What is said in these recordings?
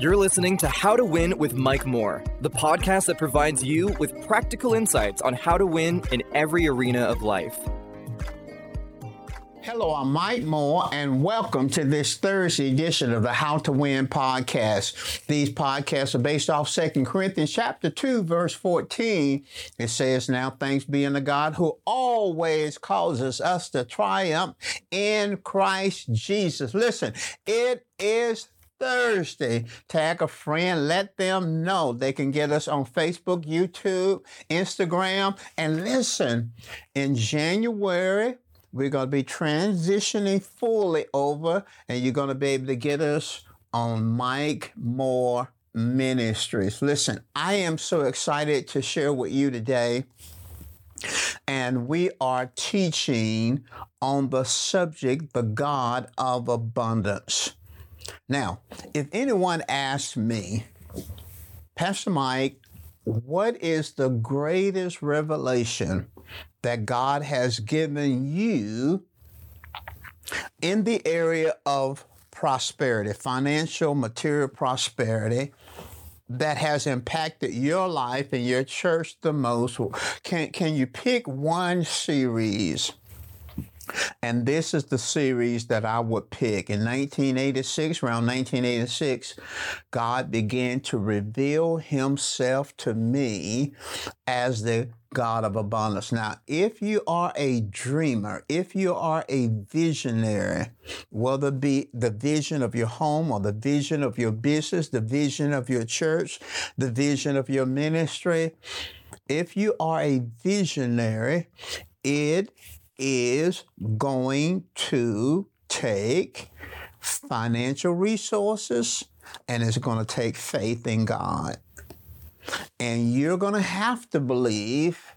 You're listening to How to Win with Mike Moore, the podcast that provides you with practical insights on how to win in every arena of life. Hello, I'm Mike Moore, and welcome to this Thursday edition of the How to Win podcast. These podcasts are based off 2 Corinthians chapter 2, verse 14. It says, Now thanks be unto God who always causes us to triumph in Christ Jesus. Listen, it is Thursday. Tag a friend, let them know. They can get us on Facebook, YouTube, Instagram. And listen, in January, we're going to be transitioning fully over, and you're going to be able to get us on Mike Moore Ministries. Listen, I am so excited to share with you today. And we are teaching on the subject, the God of abundance. Now, if anyone asks me, Pastor Mike, what is the greatest revelation that God has given you in the area of prosperity, financial, material prosperity? That has impacted your life and your church the most. Can, can you pick one series and this is the series that I would pick. In 1986, around 1986, God began to reveal himself to me as the God of abundance. Now, if you are a dreamer, if you are a visionary, whether it be the vision of your home or the vision of your business, the vision of your church, the vision of your ministry, if you are a visionary, it is going to take financial resources and it's going to take faith in God. And you're going to have to believe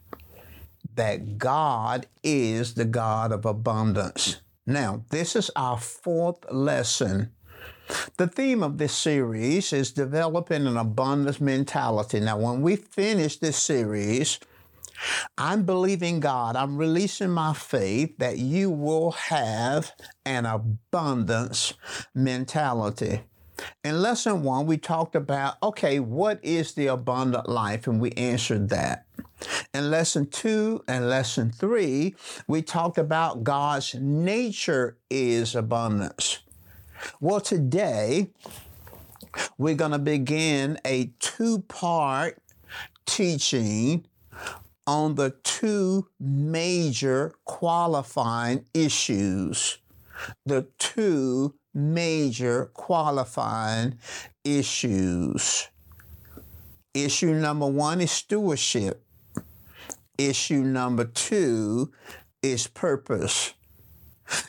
that God is the God of abundance. Now, this is our fourth lesson. The theme of this series is developing an abundance mentality. Now, when we finish this series, I'm believing God, I'm releasing my faith that you will have an abundance mentality. In lesson one, we talked about okay, what is the abundant life? And we answered that. In lesson two and lesson three, we talked about God's nature is abundance. Well, today, we're going to begin a two part teaching on the two major qualifying issues. The two major qualifying issues. Issue number one is stewardship. Issue number two is purpose.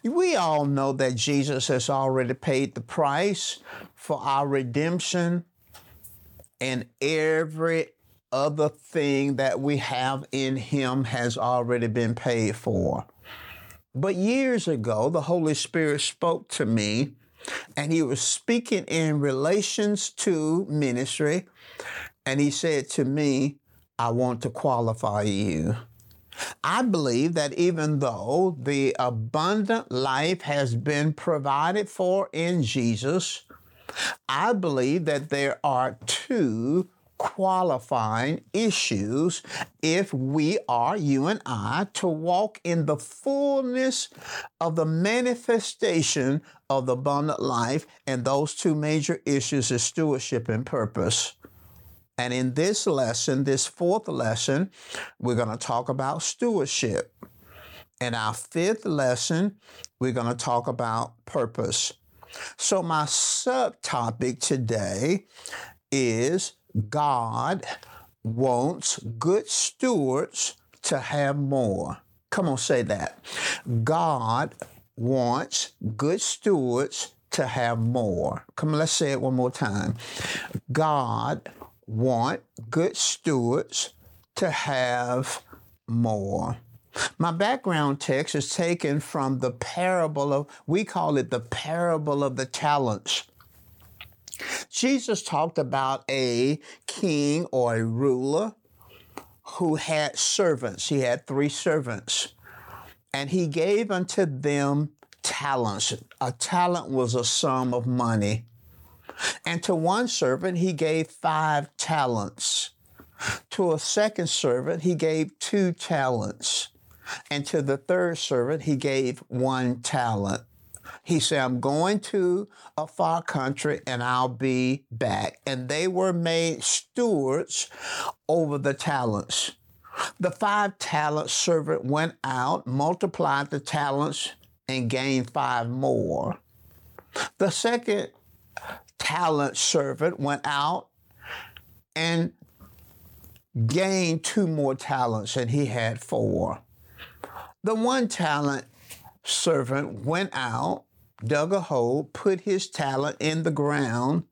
We all know that Jesus has already paid the price for our redemption, and every other thing that we have in Him has already been paid for. But years ago, the Holy Spirit spoke to me, and He was speaking in relations to ministry, and He said to me, I want to qualify you. I believe that even though the abundant life has been provided for in Jesus, I believe that there are two qualifying issues if we are, you and I, to walk in the fullness of the manifestation of the abundant life. And those two major issues is stewardship and purpose. And in this lesson, this fourth lesson, we're going to talk about stewardship. In our fifth lesson, we're going to talk about purpose. So, my subtopic today is God wants good stewards to have more. Come on, say that. God wants good stewards to have more. Come on, let's say it one more time. God want good stewards to have more. My background text is taken from the parable of, we call it the parable of the talents. Jesus talked about a king or a ruler who had servants. He had three servants, and he gave unto them talents. A talent was a sum of money. And to one servant he gave five talents. To a second servant he gave two talents. And to the third servant he gave one talent. He said, I'm going to a far country and I'll be back. And they were made stewards over the talents. The five talent servant went out, multiplied the talents, and gained five more. The second talent servant went out and gained two more talents, and he had four. The one talent servant went out, dug a hole, put his talent in the ground,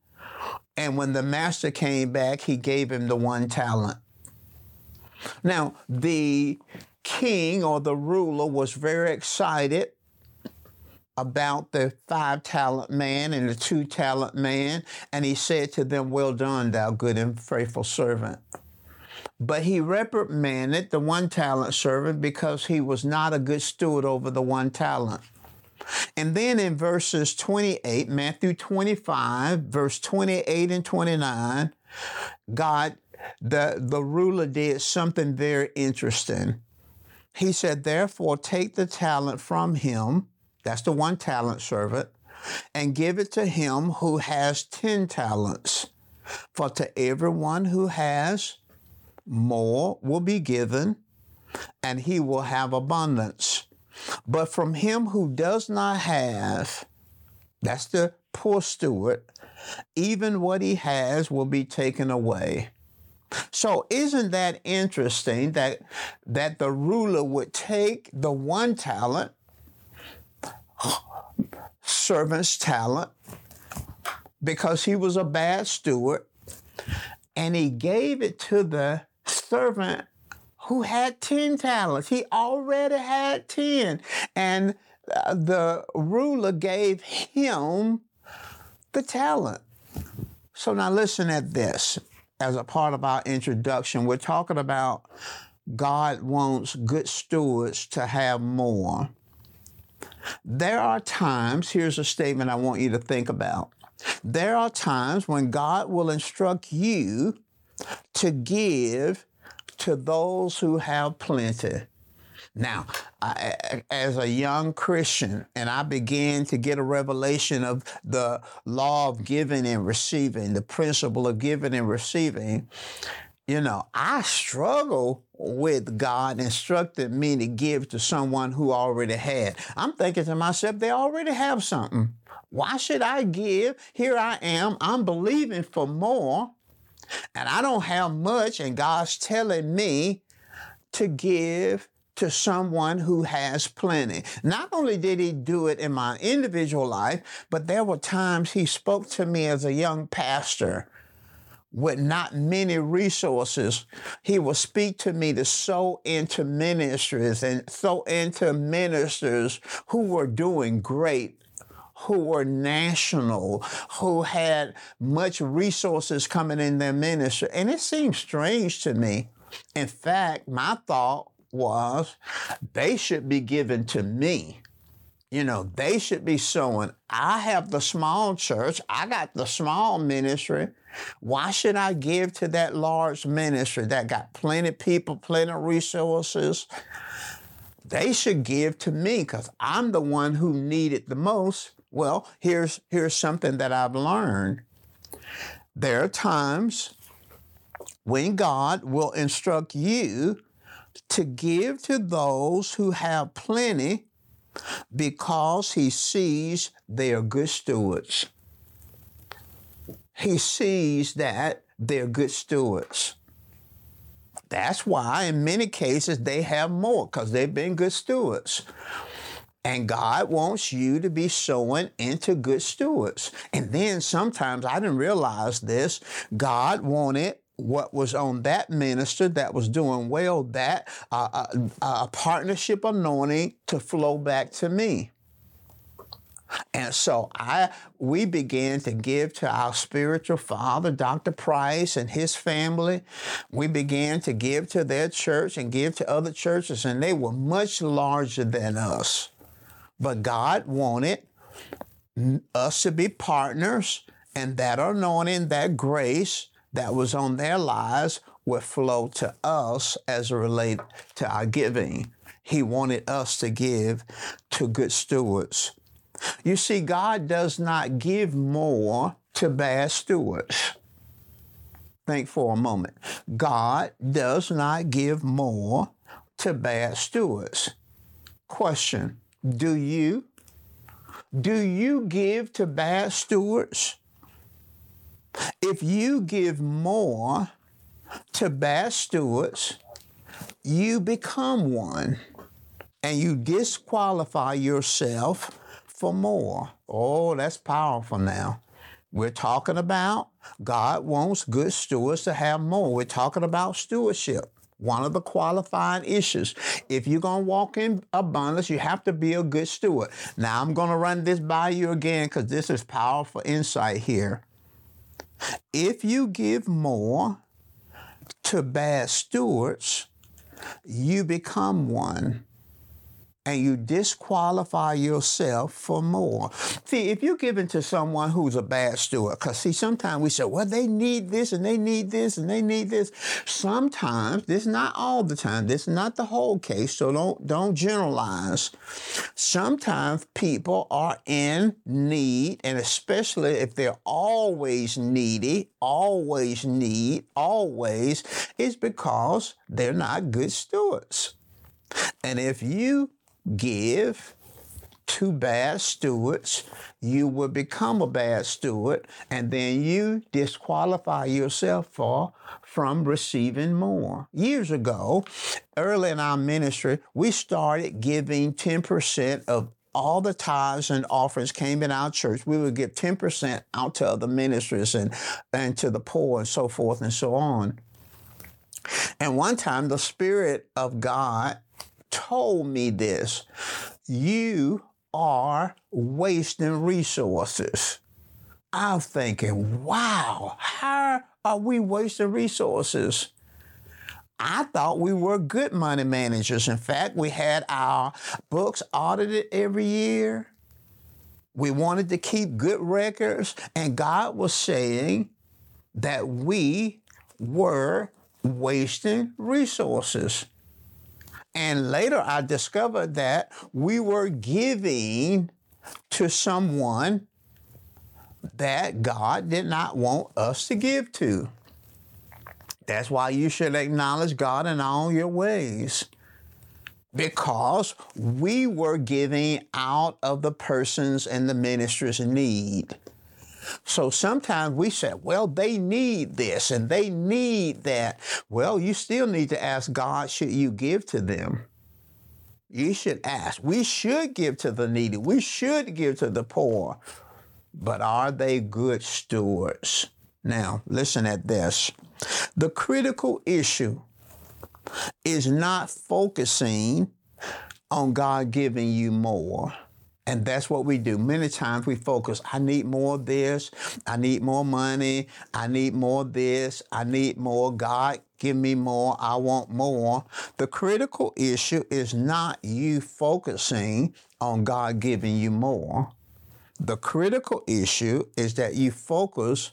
and when the master came back, he gave him the one talent. Now, the king or the ruler was very excited about the five talent man and the two talent man, and he said to them, Well done, thou good and faithful servant. But he reprimanded the one talent servant because he was not a good steward over the one talent. And then in verses 28, Matthew 25, verse 28 and 29, God, the, the ruler did something very interesting. He said, Therefore, take the talent from him, that's the one talent servant, and give it to him who has 10 talents. For to everyone who has, more will be given, and he will have abundance. But from him who does not have, that's the poor steward, even what he has will be taken away. So isn't that interesting that that the ruler would take the one talent, servant's talent, because he was a bad steward, and he gave it to the servant who had 10 talents. He already had 10. And uh, the ruler gave him the talent. So now listen at this as a part of our introduction. We're talking about God wants good stewards to have more. There are times, here's a statement I want you to think about. There are times when God will instruct you to give to those who have plenty. Now, I, as a young Christian, and I began to get a revelation of the law of giving and receiving, the principle of giving and receiving, you know, I struggle with God instructed me to give to someone who already had. I'm thinking to myself, they already have something. Why should I give? Here I am, I'm believing for more and I don't have much, and God's telling me to give to someone who has plenty. Not only did he do it in my individual life, but there were times he spoke to me as a young pastor with not many resources. He will speak to me to sow into ministries and sow into ministers who were doing great who were national, who had much resources coming in their ministry. And it seemed strange to me. In fact, my thought was they should be given to me. You know, they should be sowing. I have the small church, I got the small ministry. Why should I give to that large ministry that got plenty of people, plenty of resources? They should give to me because I'm the one who needed the most. Well, here's, here's something that I've learned. There are times when God will instruct you to give to those who have plenty because he sees they are good stewards. He sees that they're good stewards. That's why, in many cases, they have more because they've been good stewards. And God wants you to be sowing into good stewards. And then sometimes I didn't realize this. God wanted what was on that minister that was doing well, that uh, uh, uh, partnership anointing to flow back to me. And so I we began to give to our spiritual father, Dr. Price and his family. We began to give to their church and give to other churches, and they were much larger than us. But God wanted us to be partners And that anointing, that grace that was on their lives would flow to us as it relates to our giving. He wanted us to give to good stewards. You see, God does not give more to bad stewards. Think for a moment. God does not give more to bad stewards. Question Do you? Do you give to bad stewards? If you give more to bad stewards, you become one and you disqualify yourself for more. Oh, that's powerful now. We're talking about God wants good stewards to have more. We're talking about stewardship. One of the qualifying issues. If you're going to walk in abundance, you have to be a good steward. Now, I'm going to run this by you again because this is powerful insight here. If you give more to bad stewards, you become one and you disqualify yourself for more. See, if you're giving to someone who's a bad steward, because see, sometimes we say, well, they need this and they need this and they need this. Sometimes, this is not all the time, this is not the whole case, so don't don't generalize. Sometimes people are in need, and especially if they're always needy, always need, always, it's because they're not good stewards. And if you give to bad stewards, you will become a bad steward, and then you disqualify yourself for from receiving more. Years ago, early in our ministry, we started giving 10% of all the tithes and offerings came in our church. We would give 10% out to other ministries and, and to the poor and so forth and so on. And one time, the Spirit of God told me this you are wasting resources. I'm thinking, wow, how are we wasting resources? I thought we were good money managers. In fact, we had our books audited every year. We wanted to keep good records, and God was saying that we were wasting resources. And later I discovered that we were giving to someone that God did not want us to give to. That's why you should acknowledge God in all your ways. Because we were giving out of the person's and the minister's need. So sometimes we say, well, they need this and they need that. Well, you still need to ask God, should you give to them? You should ask. We should give to the needy. We should give to the poor. But are they good stewards? Now, listen at this. The critical issue is not focusing on God giving you more. And that's what we do. Many times we focus, I need more of this, I need more money, I need more of this, I need more. God, give me more, I want more. The critical issue is not you focusing on God giving you more. The critical issue is that you focus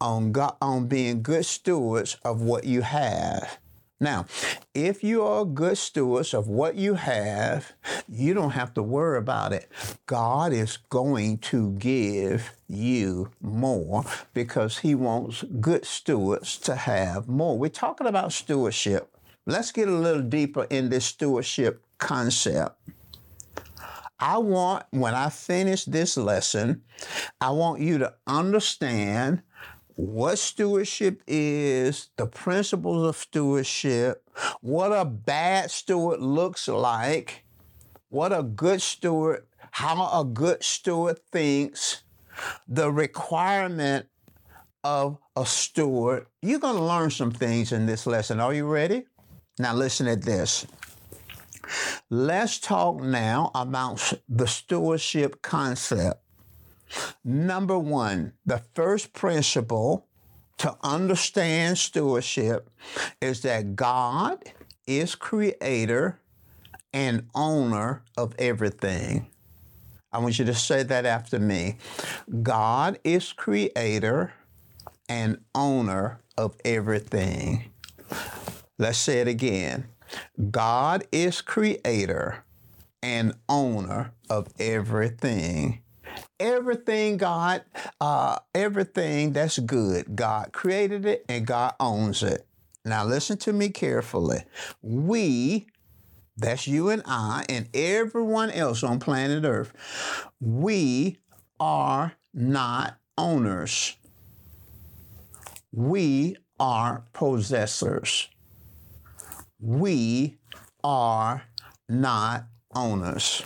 on God, on being good stewards of what you have. Now, if you are good stewards of what you have, you don't have to worry about it. God is going to give you more because He wants good stewards to have more. We're talking about stewardship. Let's get a little deeper in this stewardship concept. I want, when I finish this lesson, I want you to understand what stewardship is, the principles of stewardship, what a bad steward looks like, what a good steward, how a good steward thinks, the requirement of a steward. You're going to learn some things in this lesson. Are you ready? Now, listen at this. Let's talk now about the stewardship concept. Number one, the first principle to understand stewardship is that God is creator and owner of everything. I want you to say that after me. God is creator and owner of everything. Let's say it again. God is creator and owner of everything. Everything God, uh, everything that's good, God created it and God owns it. Now listen to me carefully. We, that's you and I, and everyone else on planet Earth, we are not owners. We are possessors. We are not owners.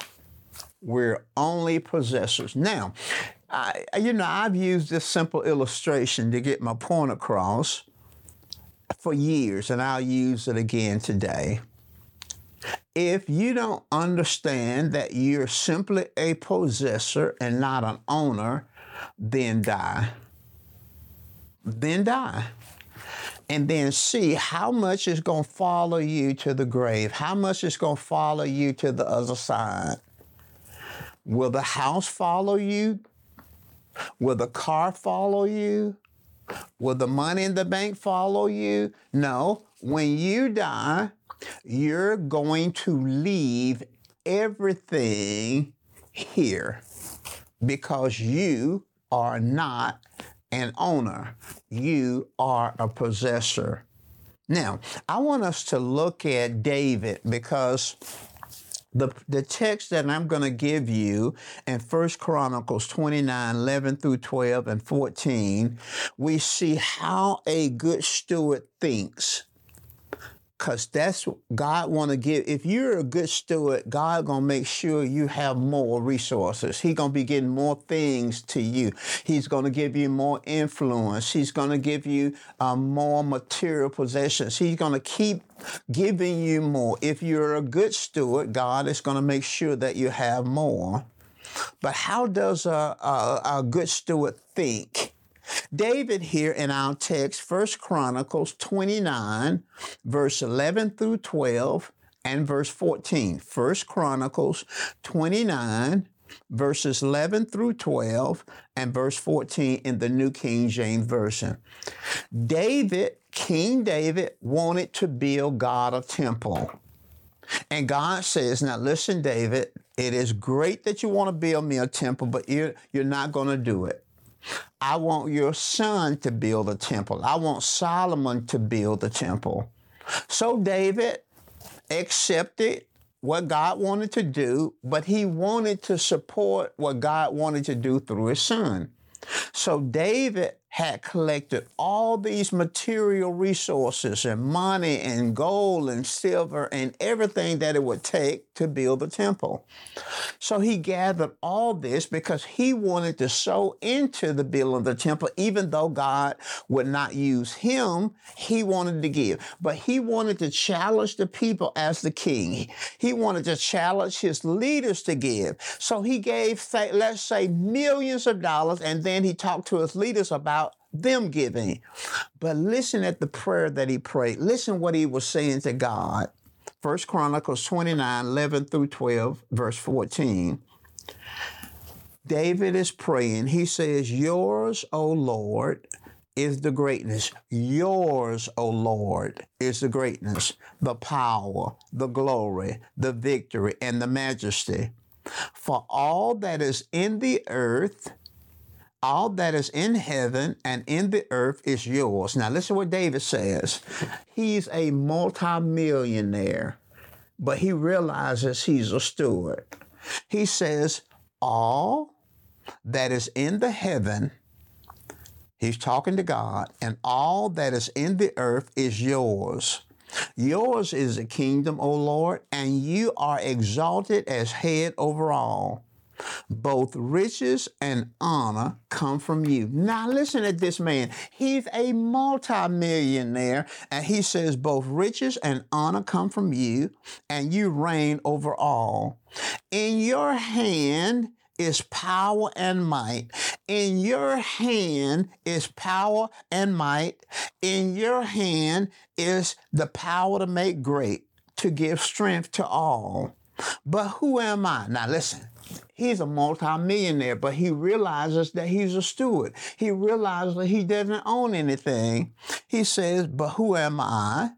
We're only possessors. Now, I, you know, I've used this simple illustration to get my point across for years, and I'll use it again today. If you don't understand that you're simply a possessor and not an owner, then die. Then die and then see how much is going to follow you to the grave, how much is going to follow you to the other side. Will the house follow you? Will the car follow you? Will the money in the bank follow you? No. When you die, you're going to leave everything here because you are not an owner, you are a possessor. Now, I want us to look at David because the, the text that I'm going to give you in First Chronicles 29, 11 through 12 and 14, we see how a good steward thinks Cause that's what God want to give. If you're a good steward, God gonna make sure you have more resources. He gonna be getting more things to you. He's gonna give you more influence. He's gonna give you uh, more material possessions. He's gonna keep giving you more. If you're a good steward, God is gonna make sure that you have more. But how does a, a, a good steward think? David here in our text, First Chronicles 29, verse 11 through 12, and verse 14. First Chronicles 29, verses 11 through 12, and verse 14 in the New King James Version. David, King David, wanted to build God a temple. And God says, Now listen, David, it is great that you want to build me a temple, but you're, you're not going to do it. I want your son to build a temple. I want Solomon to build a temple. So David accepted what God wanted to do, but he wanted to support what God wanted to do through his son. So David had collected all these material resources and money and gold and silver and everything that it would take to build the temple. So he gathered all this because he wanted to sow into the building of the temple, even though God would not use him, he wanted to give. But he wanted to challenge the people as the king. He wanted to challenge his leaders to give. So he gave, let's say, millions of dollars, and then he talked to his leaders about them giving. But listen at the prayer that he prayed. Listen what he was saying to God. First Chronicles 29, 11 through 12, verse 14. David is praying. He says, Yours, O Lord, is the greatness. Yours, O Lord, is the greatness, the power, the glory, the victory, and the majesty. For all that is in the earth all that is in heaven and in the earth is yours. Now, listen what David says. He's a multimillionaire, but he realizes he's a steward. He says, All that is in the heaven, he's talking to God, and all that is in the earth is yours. Yours is the kingdom, O Lord, and you are exalted as head over all. Both riches and honor come from you. Now, listen at this man. He's a multimillionaire, and he says, Both riches and honor come from you, and you reign over all. In your hand, is power and might. In your hand is power and might. In your hand is the power to make great, to give strength to all. But who am I? Now listen. He's a multimillionaire, but he realizes that he's a steward. He realizes that he doesn't own anything. He says, But who am I?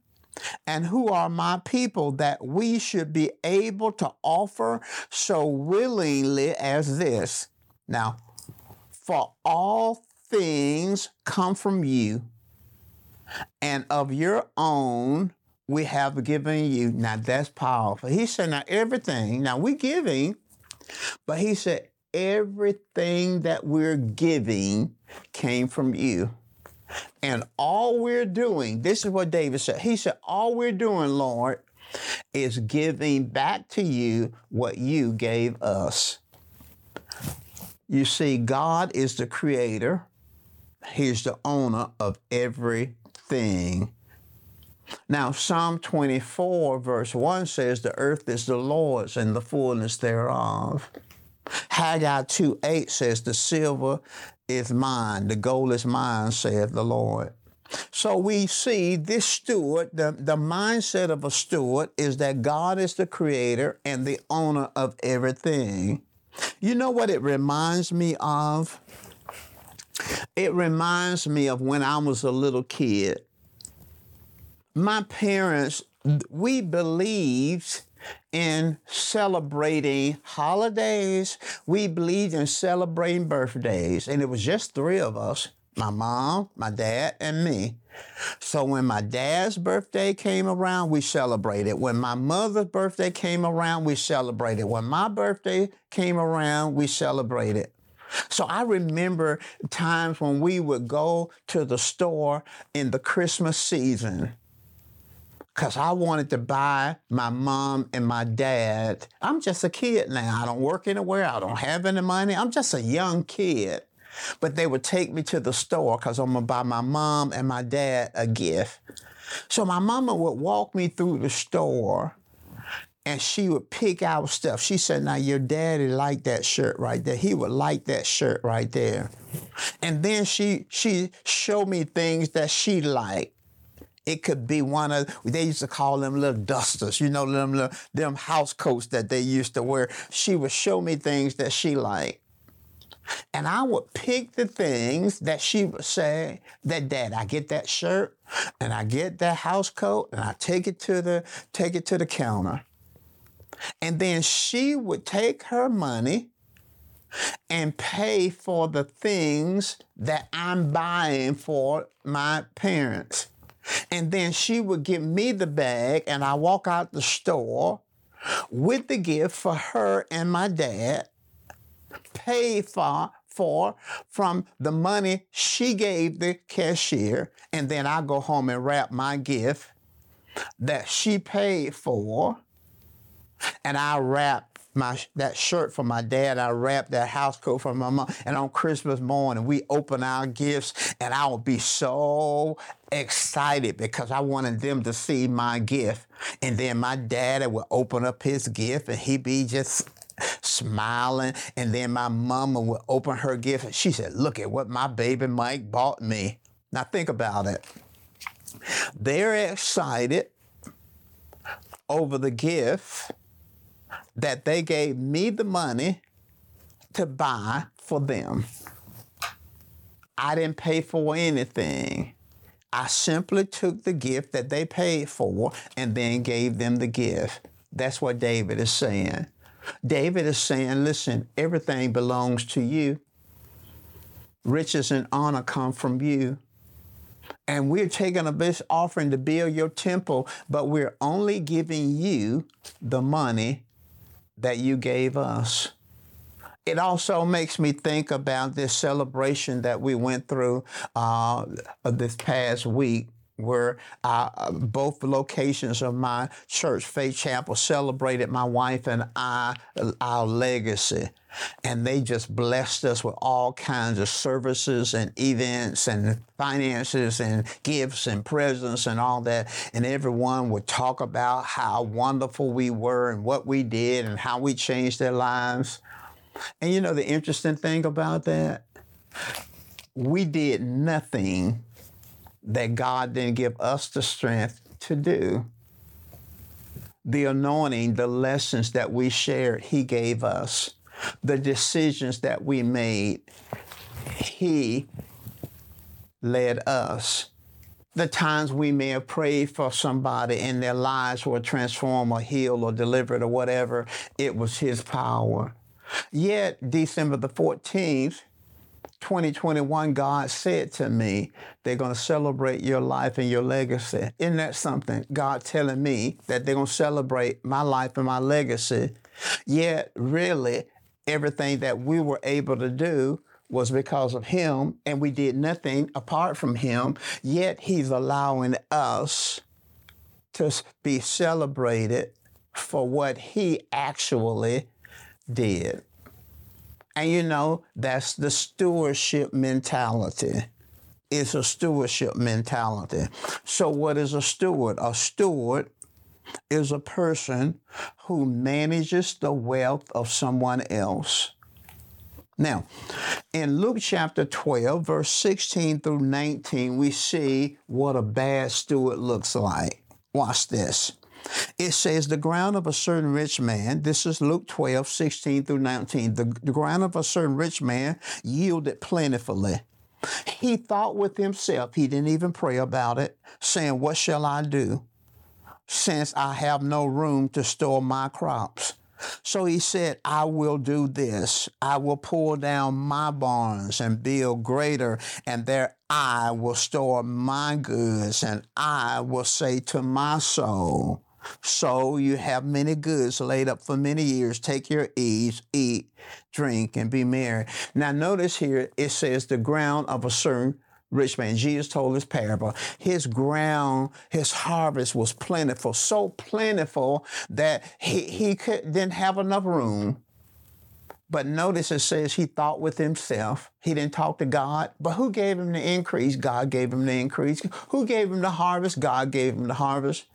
And who are my people that we should be able to offer so willingly as this? Now, for all things come from you, and of your own we have given you. Now that's powerful. He said, now everything, now we're giving, but he said, everything that we're giving came from you. And all we're doing, this is what David said. He said, all we're doing, Lord, is giving back to you what you gave us. You see, God is the creator. He's the owner of everything. Now, Psalm 24, verse 1 says, The earth is the Lord's and the fullness thereof. Haggai 2 8 says, The silver is mine, the gold is mine, saith the Lord. So we see this steward, the, the mindset of a steward is that God is the creator and the owner of everything. You know what it reminds me of? It reminds me of when I was a little kid. My parents, we believed in celebrating holidays. We believed in celebrating birthdays. And it was just three of us my mom, my dad, and me. So when my dad's birthday came around, we celebrated. When my mother's birthday came around, we celebrated. When my birthday came around, we celebrated. So I remember times when we would go to the store in the Christmas season because I wanted to buy my mom and my dad. I'm just a kid now. I don't work anywhere. I don't have any money. I'm just a young kid. But they would take me to the store because I'm going to buy my mom and my dad a gift. So my mama would walk me through the store and she would pick out stuff. She said, Now your daddy liked that shirt right there. He would like that shirt right there. And then she she showed me things that she liked. It could be one of they used to call them little dusters, you know, them little, them house coats that they used to wear. She would show me things that she liked. And I would pick the things that she would say that dad, I get that shirt and I get that house coat and I take it to the take it to the counter. And then she would take her money and pay for the things that I'm buying for my parents. And then she would give me the bag, and I walk out the store with the gift for her and my dad, paid for for from the money she gave the cashier, and then I go home and wrap my gift that she paid for, and I wrap my that shirt for my dad. I wrapped that house coat for my mom. And on Christmas morning, we open our gifts, and I would be so excited because I wanted them to see my gift. And then my dad would open up his gift, and he'd be just smiling. And then my mama would open her gift, and she said, "Look at what my baby Mike bought me." Now think about it. They're excited over the gift that they gave me the money to buy for them. I didn't pay for anything. I simply took the gift that they paid for and then gave them the gift. That's what David is saying. David is saying, listen, everything belongs to you. Riches and honor come from you. And we're taking a big offering to build your temple, but we're only giving you the money that you gave us. It also makes me think about this celebration that we went through uh, this past week where both locations of my church, Faith Chapel, celebrated my wife and I, our legacy. And they just blessed us with all kinds of services and events and finances and gifts and presents and all that. And everyone would talk about how wonderful we were and what we did and how we changed their lives. And you know the interesting thing about that? We did nothing that God didn't give us the strength to do. The anointing, the lessons that we shared, He gave us. the decisions that we made, He led us. The times we may have prayed for somebody and their lives were transformed or healed or delivered or whatever, it was His power. Yet, December the 14th, 2021, God said to me, they're going to celebrate your life and your legacy. Isn't that something? God telling me that they're going to celebrate my life and my legacy. Yet, really, everything that we were able to do was because of Him, and we did nothing apart from Him. Yet, He's allowing us to be celebrated for what He actually did. And you know, that's the stewardship mentality. It's a stewardship mentality. So, what is a steward? A steward is a person who manages the wealth of someone else. Now, in Luke chapter 12, verse 16 through 19, we see what a bad steward looks like. Watch this. It says, The ground of a certain rich man, this is Luke 12, 16 through 19. The, the ground of a certain rich man yielded plentifully. He thought with himself, he didn't even pray about it, saying, What shall I do? Since I have no room to store my crops. So he said, I will do this. I will pull down my barns and build greater, and there I will store my goods, and I will say to my soul, so you have many goods laid up for many years. Take your ease, eat, drink, and be merry. Now, notice here it says the ground of a certain rich man. Jesus told this parable. His ground, his harvest was plentiful, so plentiful that he, he could, didn't have enough room. But notice it says he thought with himself. He didn't talk to God. But who gave him the increase? God gave him the increase. Who gave him the harvest? God gave him the harvest.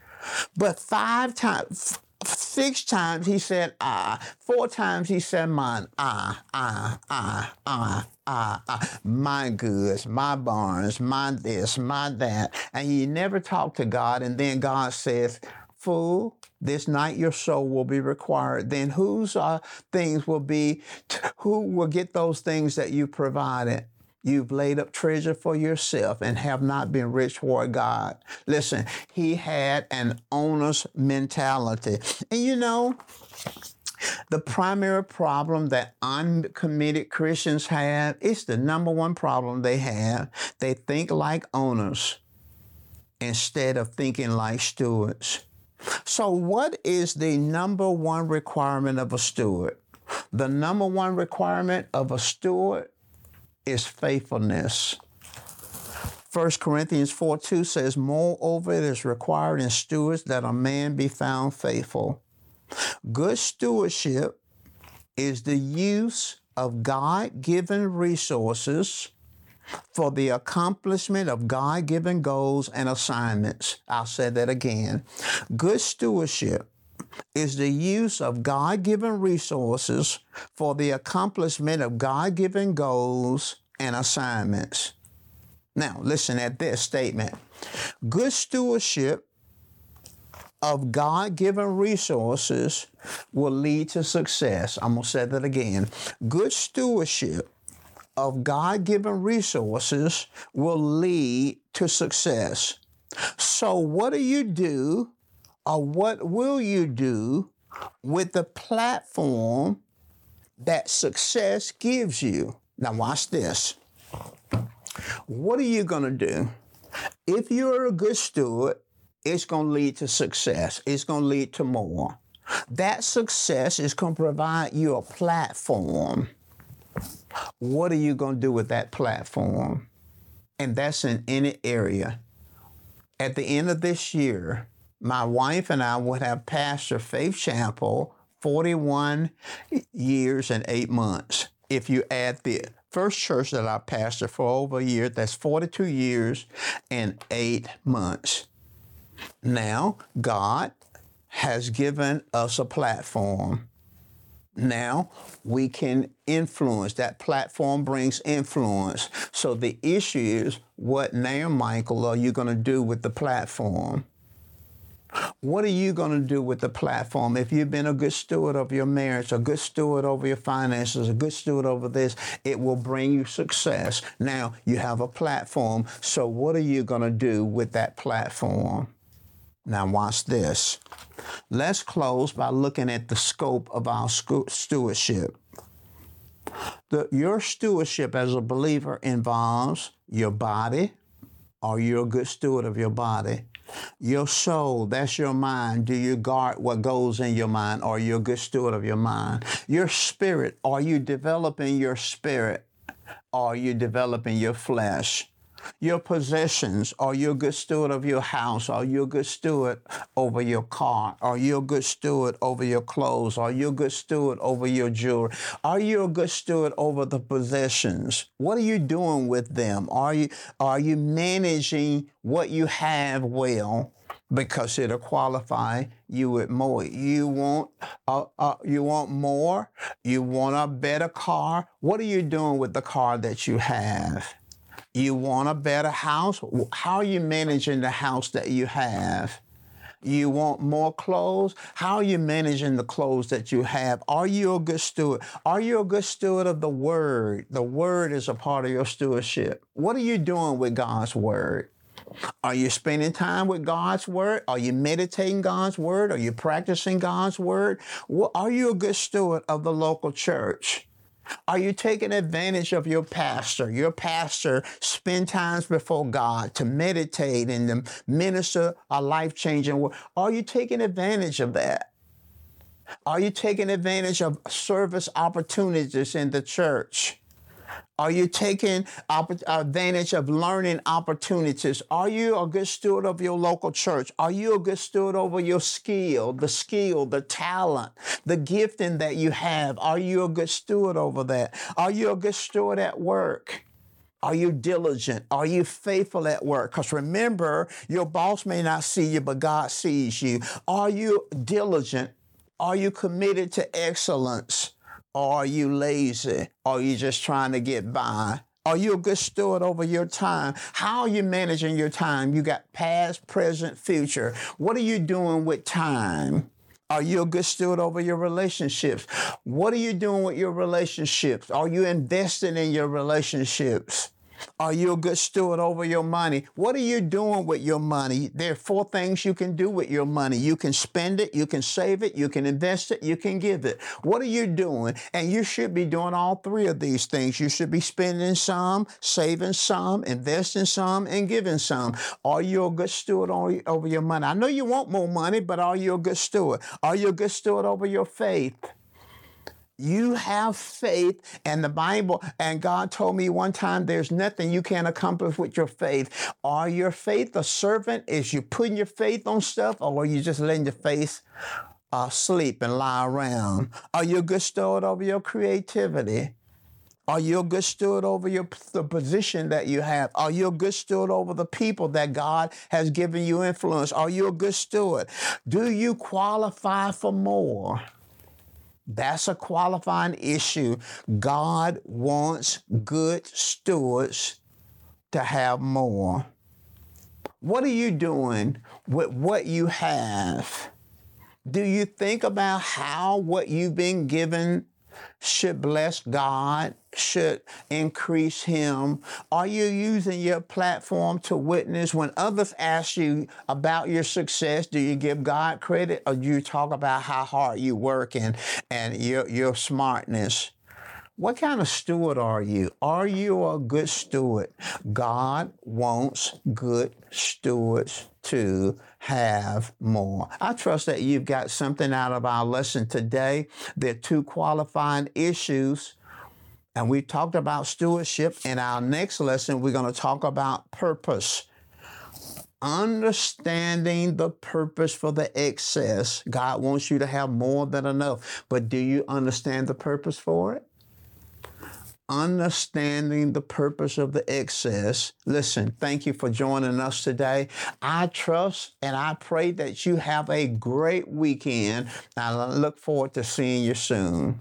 But five times, six times he said ah. Four times he said mine. Ah, ah, ah, ah, ah, ah. My goods, my barns, my this, my that. And he never talked to God. And then God says, Fool, this night your soul will be required. Then whose uh, things will be, who will get those things that you provided? You've laid up treasure for yourself and have not been rich toward God. Listen, he had an owner's mentality. And you know, the primary problem that uncommitted Christians have is the number one problem they have. They think like owners instead of thinking like stewards. So, what is the number one requirement of a steward? The number one requirement of a steward is faithfulness. 1 Corinthians 4 2 says, Moreover, it is required in stewards that a man be found faithful. Good stewardship is the use of God given resources for the accomplishment of God given goals and assignments. I'll say that again. Good stewardship is the use of God given resources for the accomplishment of God given goals and assignments. Now, listen at this statement good stewardship of God given resources will lead to success. I'm going to say that again. Good stewardship of God given resources will lead to success. So, what do you do or what will you do with the platform that success gives you? Now, watch this. What are you going to do? If you're a good steward, it's going to lead to success, it's going to lead to more. That success is going to provide you a platform. What are you going to do with that platform? And that's in any area. At the end of this year, my wife and I would have pastored Faith Chapel 41 years and eight months. If you add the first church that I pastored for over a year, that's 42 years and eight months. Now, God has given us a platform. Now we can influence. That platform brings influence. So the issue is what now, Michael, are you going to do with the platform? What are you going to do with the platform? If you've been a good steward of your marriage, a good steward over your finances, a good steward over this, it will bring you success. Now you have a platform. So what are you going to do with that platform? Now watch this. Let's close by looking at the scope of our stewardship. The, your stewardship as a believer involves your body. Are you a good steward of your body? Your soul, that's your mind. Do you guard what goes in your mind? Are you a good steward of your mind? Your spirit, are you developing your spirit? Are you developing your flesh? Your possessions? Are you a good steward of your house? Are you a good steward over your car? Are you a good steward over your clothes? Are you a good steward over your jewelry? Are you a good steward over the possessions? What are you doing with them? Are you are you managing what you have well? because it'll qualify you with more. You want uh, uh, you want more. You want a better car. What are you doing with the car that you have? You want a better house? How are you managing the house that you have? You want more clothes? How are you managing the clothes that you have? Are you a good steward? Are you a good steward of the word? The word is a part of your stewardship. What are you doing with God's word? Are you spending time with God's word? Are you meditating God's word? Are you practicing God's word? Are you a good steward of the local church? Are you taking advantage of your pastor? Your pastor spend times before God to meditate and to minister a life changing word. Are you taking advantage of that? Are you taking advantage of service opportunities in the church? Are you taking advantage of learning opportunities? Are you a good steward of your local church? Are you a good steward over your skill, the skill, the talent, the gifting that you have? Are you a good steward over that? Are you a good steward at work? Are you diligent? Are you faithful at work? Because remember, your boss may not see you, but God sees you. Are you diligent? Are you committed to excellence? Or are you lazy? Or are you just trying to get by? Are you a good steward over your time? How are you managing your time? You got past, present, future. What are you doing with time? Are you a good steward over your relationships? What are you doing with your relationships? Are you investing in your relationships? Are you a good steward over your money? What are you doing with your money? There are four things you can do with your money. You can spend it, you can save it, you can invest it, you can give it. What are you doing? And you should be doing all three of these things. You should be spending some, saving some, investing some, and giving some. Are you a good steward over your money? I know you want more money, but are you a good steward? Are you a good steward over your faith? You have faith, and the Bible, and God told me one time there's nothing you can't accomplish with your faith. Are your faith a servant? Is you putting your faith on stuff, or are you just letting your faith uh, sleep and lie around? Are you a good steward over your creativity? Are you a good steward over your the position that you have? Are you a good steward over the people that God has given you influence? Are you a good steward? Do you qualify for more? That's a qualifying issue. God wants good stewards to have more. What are you doing with what you have? Do you think about how what you've been given should bless God, should increase Him? Are you using your platform to witness when others ask you about your success? Do you give God credit or do you talk about how hard you work and, and your, your smartness? What kind of steward are you? Are you a good steward? God wants good stewards to have more. I trust that you've got something out of our lesson today. There are two qualifying issues. And we talked about stewardship. In our next lesson, we're going to talk about purpose. Understanding the purpose for the excess. God wants you to have more than enough. But do you understand the purpose for it? Understanding the purpose of the excess. Listen, thank you for joining us today. I trust and I pray that you have a great weekend. I look forward to seeing you soon.